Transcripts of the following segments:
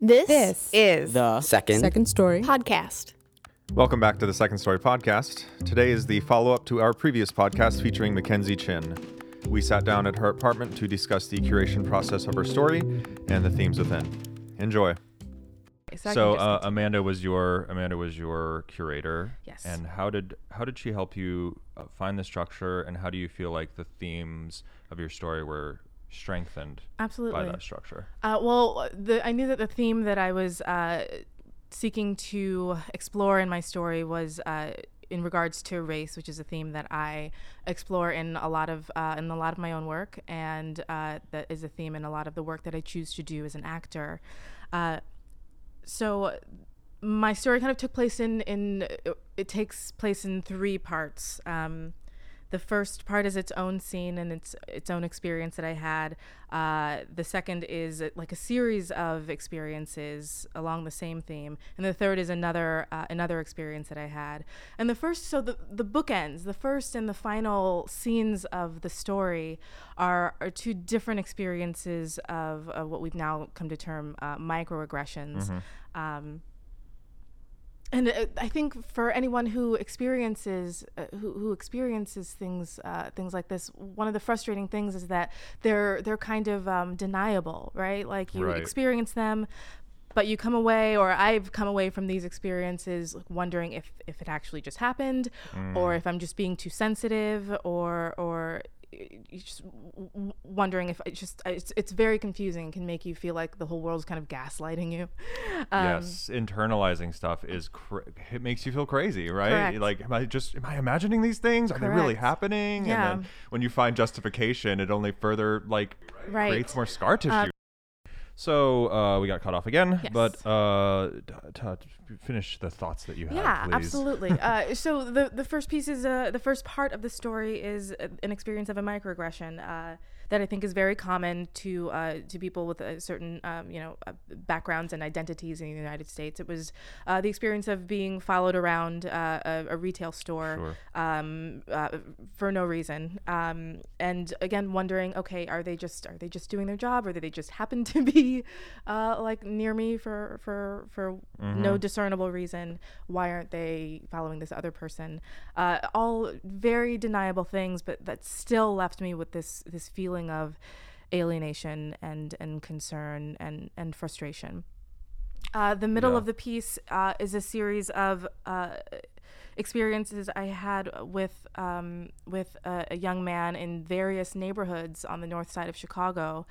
This, This is The second. Second story. podcast. Welcome back to the Second Story podcast. Today is the follow up to our previous podcast featuring Mackenzie Chin. We sat down at her apartment to discuss the curation process of her story and the themes within. Enjoy. So, I So can just uh, Amanda was your Amanda was your curator. Yes. And how did how did she help you uh, find the structure, and how do you feel like the themes of your story were strengthened absolutely. by that structure? Uh, well, the, I knew that the theme that I was uh, seeking to explore in my story was uh, in regards to race, which is a theme that I explore in a lot of uh, in a lot of my own work, and uh, that is a theme in a lot of the work that I choose to do as an actor. Uh, so my story kind of took place in in it takes place in three parts. Um, the first part is its own scene and its its own experience that I had. Uh, the second is uh, like a series of experiences along the same theme, and the third is another uh, another experience that I had. And the first, so the the bookends, the first and the final scenes of the story are are two different experiences of, of what we've now come to term uh, microaggressions. Um, and uh, I think for anyone who experiences uh, who, who experiences things uh, things like this, one of the frustrating things is that they're they're kind of um, deniable, right? Like you Right. experience them, but you come away, or I've come away from these experiences like, wondering if if it actually just happened, or if I'm just being too sensitive, or or just wondering if it's just it's, it's very confusing and can make you feel like the whole world's kind of gaslighting you um, yes, internalizing stuff is cra- it makes you feel crazy, right? Correct. Like, am I just am I imagining these things? Are they really happening? Yeah. And then when you find justification, it only further like Right. creates more scar tissue. So uh, we got cut off again, Yes. but uh, t- t- finish the thoughts that you had. Yeah, please. absolutely. uh, so the the first piece is uh, the first part of the story is uh, an experience of a microaggression uh, that I think is very common to uh, to people with a certain um, you know uh, backgrounds and identities in the United States. It was uh, the experience of being followed around uh, a, a retail store um, uh, for no reason, um, and again wondering, okay, are they just are they just doing their job, or do they just happen to be uh, like near me for for for no discernible reason? Why aren't they following this other person? Uh, all very deniable things, but that still left me with this this feeling of alienation and and concern and and frustration. Uh, the middle Yeah. of the piece uh, is a series of uh, experiences I had with um, with a, a young man in various neighborhoods on the north side of Chicago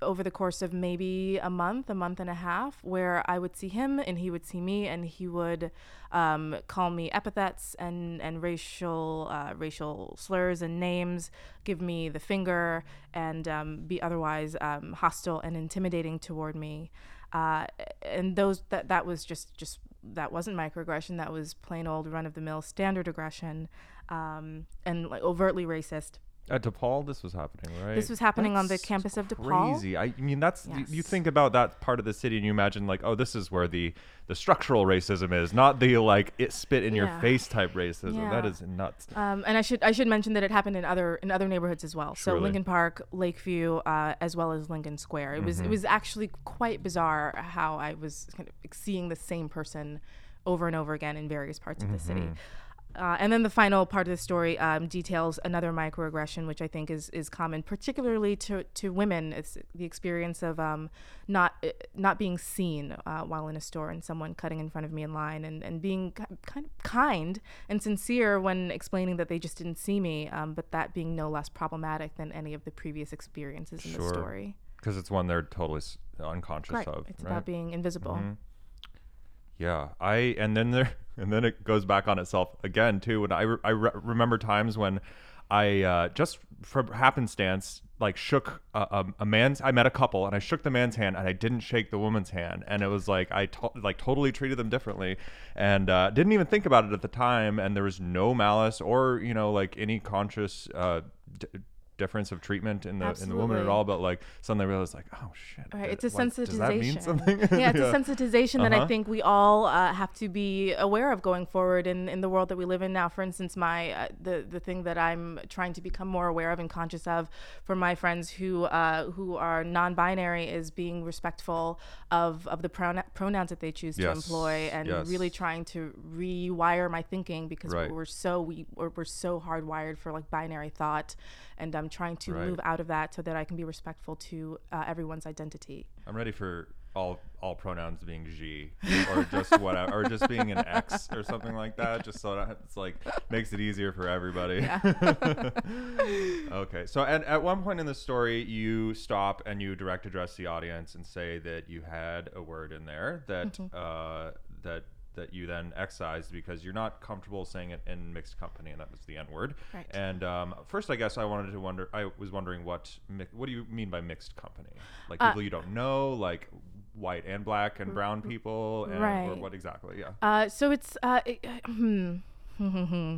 over the course of maybe a month, a month and a half, where I would see him and he would see me, and he would um, call me epithets and and racial uh, racial slurs and names, give me the finger, and um, be otherwise um, hostile and intimidating toward me. Uh, and those that that was just just that wasn't microaggression. That was plain old run of the mill standard aggression, um, and like overtly racist. At DePaul, this was happening, right? This was happening on the campus of DePaul. Crazy. I mean, that's you, you think about that part of the city, and you imagine like, oh, this is where the the structural racism is, not the like it spit in your face type racism. That Yeah. is nuts. Um, and I should I should mention that it happened in other in other neighborhoods as well. So Lincoln Park, Lakeview, uh, as well as Lincoln Square. It was Mm-hmm. it was actually quite bizarre how I was kind of seeing the same person over and over again in various parts of the city. Mm-hmm. Uh, and then the final part of the story um, details another microaggression, which I think is, is common, particularly to, to women. It's the experience of um, not uh, not being seen uh, while in a store and someone cutting in front of me in line, and, and being kind of kind and sincere when explaining that they just didn't see me, um, but that being no less problematic than any of the previous experiences in the Sure. story. Because it's one they're totally unconscious Right. of. It's right? about being invisible. Yeah, I and then there and then it goes back on itself again too. When I re- I re- remember times when I uh, just for happenstance like shook a, a, a man's. I met a couple and I shook the man's hand and I didn't shake the woman's hand, and it was like I to- like totally treated them differently, and uh, didn't even think about it at the time. And there was no malice or you know like any conscious. Uh, d- difference of treatment in the in the woman at all, but like suddenly realize like, oh shit. Right, it's a like, sensitization. Does that mean something? yeah, it's a sensitization that I Uh-huh. think we all uh, have to be aware of going forward in, in the world that we live in now. For instance, my uh, the the thing that I'm trying to become more aware of and conscious of for my friends who uh, who are non-binary is being respectful of of the pronoun pronouns that they choose to employ and yes. really trying to rewire my thinking because Right. we're so we we're, we're so hardwired for like binary thought, and I'm trying to Right. move out of that so that I can be respectful to uh, everyone's identity. I'm ready for all all pronouns being G or just whatever or just being an X or something like that, just so that it's like makes it easier for everybody. okay, so and at one point in the story, you stop and you direct address the audience and say that you had a word in there that Mm-hmm. uh, that that you then excised because you're not comfortable saying it in mixed company, and that was the N word. Right. And um, first, I guess I wanted to wonder. I was wondering what mi- what do you mean by mixed company? Like Uh, people you don't know, like white and black and brown people, and, or what exactly? Yeah. Uh, so it's uh, it- hmm.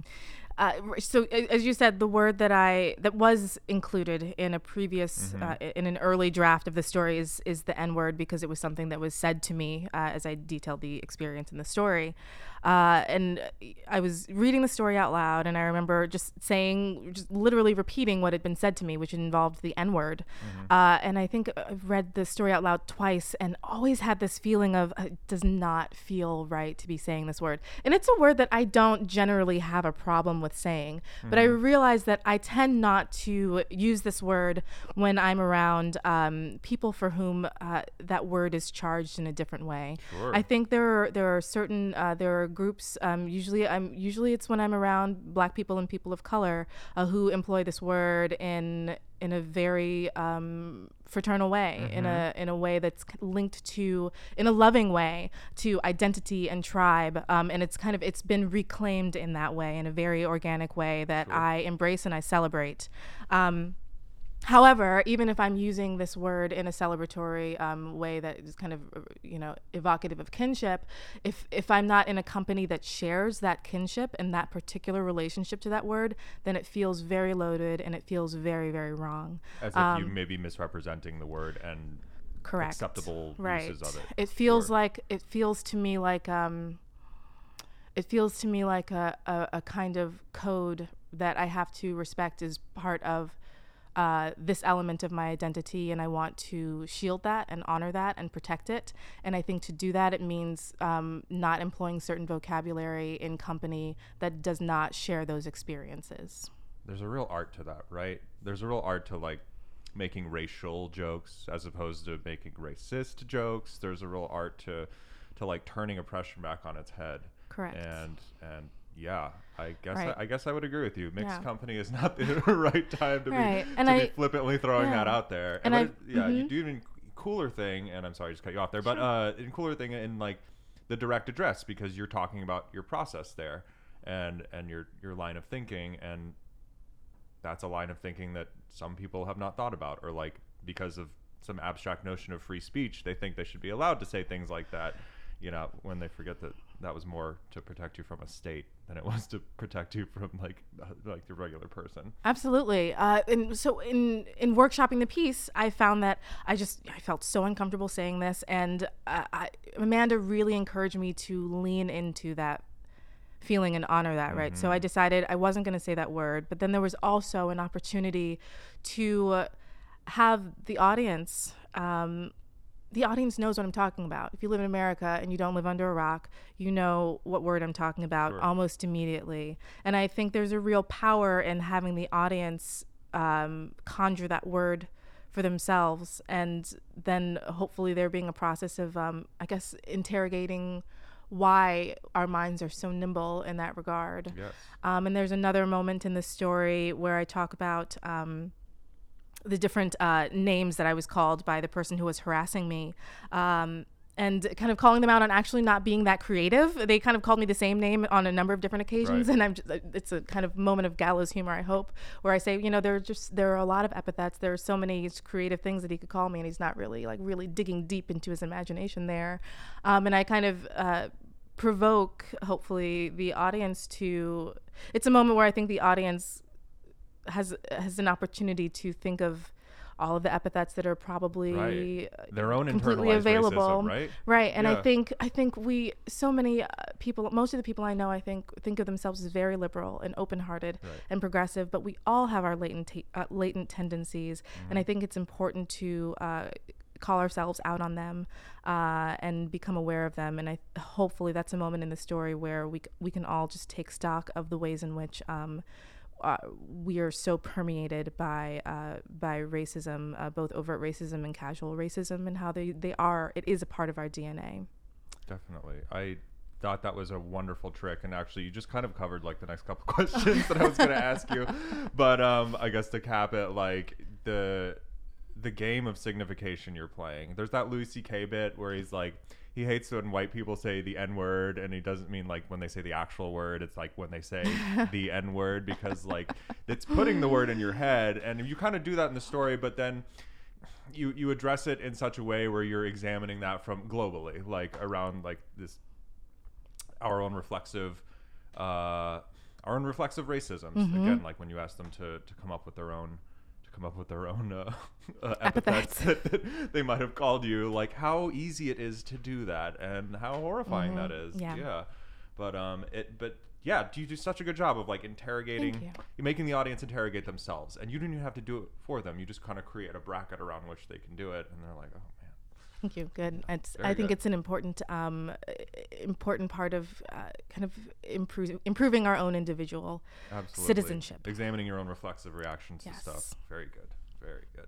Uh, so as you said, the word that I that was included in a previous uh, in an early draft of the story is is the N word because it was something that was said to me uh, as I detailed the experience in the story, uh, and I was reading the story out loud, and I remember just saying, just literally repeating what had been said to me, which involved the N word, uh, and I think I've read the story out loud twice, and always had this feeling of uh, it does not feel right to be saying this word, and it's a word that I don't generally have a problem with saying, but I realize that I tend not to use this word when I'm around um, people for whom uh, that word is charged in a different way. Sure. I think there are there are certain uh, there are groups. Um, usually, I'm usually it's when I'm around Black people and people of color uh, who employ this word in in a very um, fraternal way, in a in a way that's linked to in a loving way to identity and tribe, um, and it's kind of it's been reclaimed in that way in a very organic way that I embrace and I celebrate. Um, However, even if I'm using this word in a celebratory um, way that is kind of, uh, you know, evocative of kinship, if if I'm not in a company that shares that kinship and that particular relationship to that word, then it feels very loaded and it feels very, very wrong. As if you may be misrepresenting the word and Correct. acceptable right. uses of it. It feels Sure. like it feels to me like um, it feels to me like a, a, a kind of code that I have to respect as part of uh, this element of my identity, and I want to shield that and honor that and protect it. And I think to do that, it means um, not employing certain vocabulary in company that does not share those experiences. There's a real art to that, right? There's a real art to like making racial jokes as opposed to making racist jokes. There's a real art to to like turning oppression back on its head. Correct. And and yeah, I guess Right. I, I guess I would agree with you. Mixed Yeah. company is not the right time to Right. be And to I- be flippantly throwing that out there. And I- it- yeah, you mhm. do even cooler thing, and I'm sorry, I just cut you off there, but uh, in cooler thing in like the direct address because you're talking about your process there and and your your line of thinking and that's a line of thinking that some people have not thought about or like because of some abstract notion of free speech they think they should be allowed to say things like that you know when they forget that that was more to protect you from a state than it was to protect you from like uh, like the regular person Absolutely. Uh, and so in in workshopping the piece, I found that I just I felt so uncomfortable saying this, and uh, I, Amanda really encouraged me to lean into that feeling and honor that. Right. So I decided I wasn't going to say that word, but then there was also an opportunity to have the audience. Um, the audience knows what I'm talking about. If you live in America and you don't live under a rock, you know what word I'm talking about Sure. almost immediately. And I think there's a real power in having the audience um, conjure that word for themselves. And then hopefully there being a process of, um, I guess, interrogating why our minds are so nimble in that regard. yes Um, and there's another moment in the story where I talk about um, the different uh, names that I was called by the person who was harassing me. Um, and kind of calling them out on actually not being that creative. They kind of called me the same name on a number of different occasions, Right. and I'm just, it's a kind of moment of gallows humor, I hope, where I say, you know, there are just there are a lot of epithets. There are so many creative things that he could call me, and he's not really like really digging deep into his imagination there. Um, and I kind of uh, provoke, hopefully, the audience to. It's a moment where I think the audience has has an opportunity to think of all of the epithets that are probably Right. Their own completely available racism, right? right and i think i think we so many uh, people most of the people i know i think think of themselves as very liberal and open-hearted Right. and progressive but we all have our latent uh, latent tendencies and i Mm-hmm. think it's important to uh, call ourselves out on them uh, and become aware of them and i hopefully that's a moment in the story where we c- we can all just take stock of the ways in which um, uh, we are so permeated by uh, by racism, uh, both overt racism and casual racism, and how they, they are. It is a part of our DNA. Definitely. I thought that was a wonderful trick and actually you just kind of covered like the next couple questions that I was going to ask you. But um I guess to cap it like the the game of signification you're playing. There's that Louis CK bit where he's like he hates when white people say the N word, and he doesn't mean like when they say the actual word. It's like when they say the N word because like it's putting the word in your head, and you kind of do that in the story, but then you you address it in such a way where you're examining that from globally, like around like this our own reflexive uh, our own reflexive racisms. Again, like when you ask them to to come up with their own come up with their own uh, uh, epithets that, that they might have called you, like how easy it is to do that and how horrifying that is. Yeah. But um, it but. Yeah, you do such a good job of like interrogating, you. you're making the audience interrogate themselves, and you don't even have to do it for them. You just kind of create a bracket around which they can do it, and they're like, "Oh Thank you. Good. It's, I think good. it's an important um, important part of uh, kind of improve, improving our own individual Absolutely. citizenship. Examining your own reflexive reactions to stuff. Very good. Very good.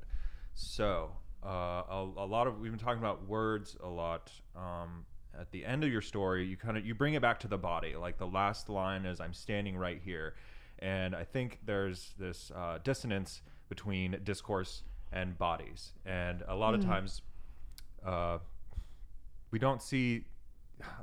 So, uh, a, a lot of we've been talking about words a lot. Um, at the end of your story, you kind of you bring it back to the body. Like the last line is, "I'm standing right here," and I think there's this uh, dissonance between discourse and bodies, and a lot of times. Uh, we don't see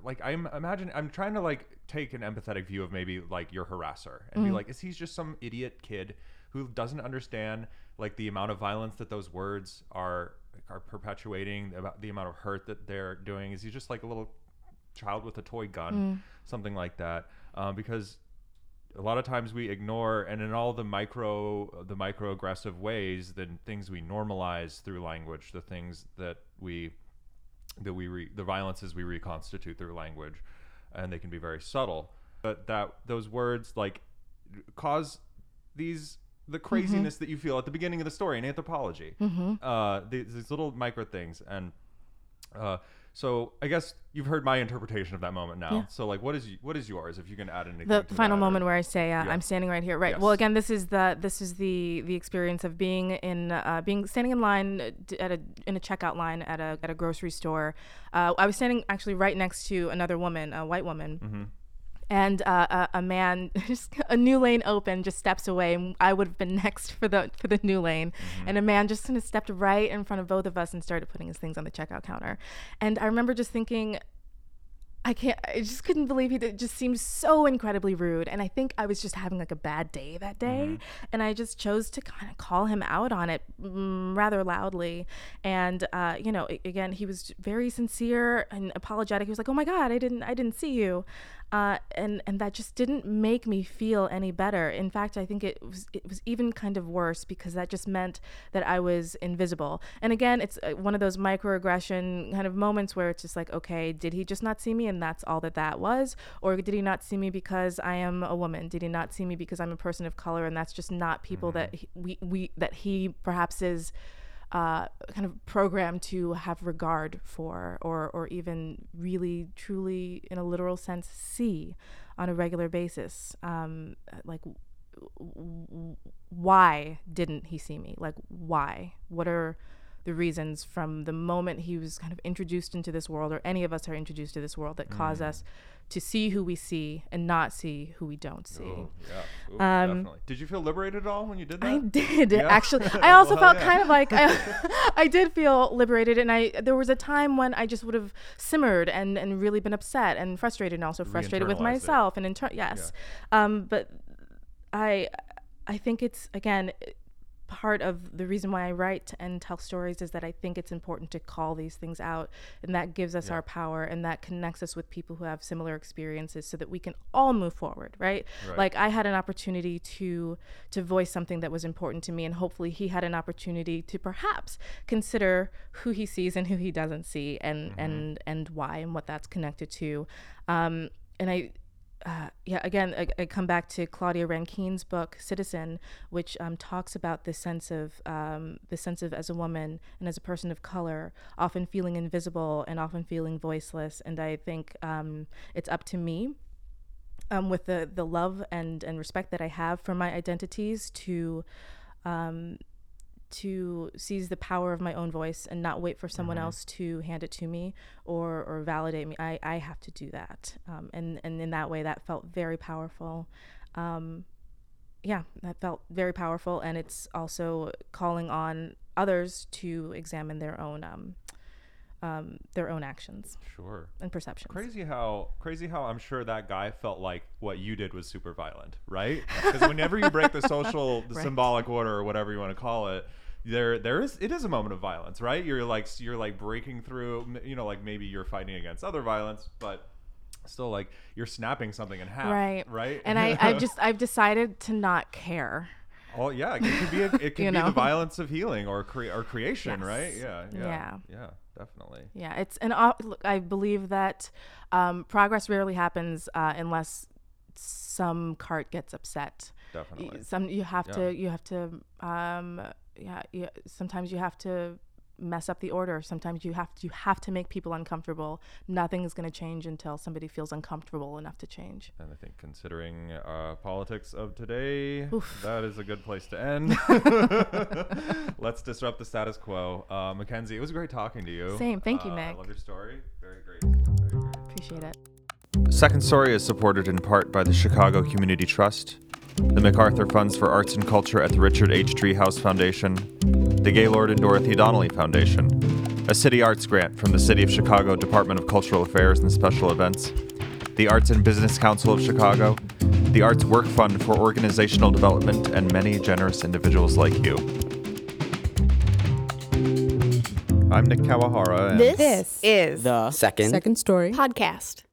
like I'm imagine I'm trying to like take an empathetic view of maybe like your harasser and be like, is he just some idiot kid who doesn't understand like the amount of violence that those words are are perpetuating, about the amount of hurt that they're doing? Is he just like a little child with a toy gun, something like that? Um, because a lot of times we ignore and in all the micro the microaggressive ways the things we normalize through language the things that we that we re, the violences we reconstitute through language and they can be very subtle. But that those words like cause these the craziness that you feel at the beginning of the story in anthropology. Uh these, these little micro things and uh so I guess you've heard my interpretation of that moment now. Yeah. So like, what is what is yours? If you can add anything. the final that or- moment where I say uh, Yeah. I'm standing right here. Right. Well, again, this is the this is the the experience of being in uh, being standing in line uh, at a in a checkout line at a at a grocery store. Uh, I was standing actually right next to another woman, a white woman. Mm-hmm. And uh, a, a man, just a new lane open, just steps away, and I would have been next for the for the new lane. Mm-hmm. And a man just kind of stepped right in front of both of us and started putting his things on the checkout counter. And I remember just thinking, I can't. I just couldn't believe he did. It just seemed so incredibly rude, and I think I was just having like a bad day that day, and I just chose to kind of call him out on it mm, rather loudly. And uh, you know, again, he was very sincere and apologetic. He was like, "Oh my God, I didn't, I didn't see you," uh, and and that just didn't make me feel any better. In fact, I think it was it was even kind of worse because that just meant that I was invisible. And again, it's uh, one of those microaggression kind of moments where it's just like, okay, did he just not see me, and that's all that that was, or did he not see me because I am a woman? Did he not see me because I'm a person of color, and that's just not people that he, we we that he perhaps is uh, kind of programmed to have regard for, or or even really truly, in a literal sense, see on a regular basis. Um, like, why didn't he see me? Like, why? What are the reasons from the moment he was kind of introduced into this world, or any of us are introduced to this world, that cause us to see who we see and not see who we don't see? Oh, yeah. Ooh, Um, definitely. Did you feel liberated at all when you did that? I did Yeah? actually. I also Well, felt yeah. kind of like I, I did feel liberated, and I there was a time when I just would have simmered and and really been upset and frustrated, and also frustrated with Re-internalized it. myself and inter- yes, um, but I I think it's again part of the reason why I write and tell stories is that I think it's important to call these things out, and that gives us Yeah. our power, and that connects us with people who have similar experiences, so that we can all move forward, right? Right. Like I had an opportunity to to voice something that was important to me, and hopefully he had an opportunity to perhaps consider who he sees and who he doesn't see, and and and why and what that's connected to. Um, and I uh, yeah, again, I, I come back to Claudia Rankine's book *Citizen*, which um, talks about this sense of um, the sense of as a woman and as a person of color, often feeling invisible and often feeling voiceless. And I think um, it's up to me, um, with the the love and and respect that I have for my identities, to um, to seize the power of my own voice and not wait for someone else to hand it to me or or validate me. I, I have to do that. Um, and, and in that way that felt very powerful. Um, yeah, that felt very powerful and it's also calling on others to examine their own um, um, their own actions Sure. and perceptions. Crazy how crazy how I'm sure that guy felt like what you did was super violent, right? Because whenever you break the social, the Right. symbolic order or whatever you want to call it, there there is it is a moment of violence, right? You're like you're like breaking through, you know, like maybe you're fighting against other violence, but still like you're snapping something in half, Right. Right. And I, I've just I've decided to not care. Oh yeah, it could be a, it could You be the violence of healing or cre- or creation, right? Yeah, yeah, Yeah. yeah, definitely. Yeah, it's and uh, look, I believe that um, progress rarely happens uh, unless some cart gets upset. Definitely. Some you have Yeah. to you have to um, yeah, yeah. Sometimes you have to mess up the order. Sometimes you have to you have to make people uncomfortable. Nothing is going to change until somebody feels uncomfortable enough to change. And I think considering uh, politics of today, Oof. that is a good place to end. Let's disrupt the status quo. Uh, Mackenzie, it was great talking to you. Same. Thank you, Uh, I Nick. love your story. Very great. Very great. Appreciate it. Second Story is supported in part by the Chicago Community Trust, the MacArthur Funds for Arts and Culture at the Richard H. Driehaus Foundation, the Gaylord and Dorothy Donnelly Foundation, a city arts grant from the City of Chicago Department of Cultural Affairs and Special Events, the Arts and Business Council of Chicago, the Arts Work Fund for Organizational Development, and many generous individuals like you. I'm Nick Kawahara. And This, This is the second, second story podcast.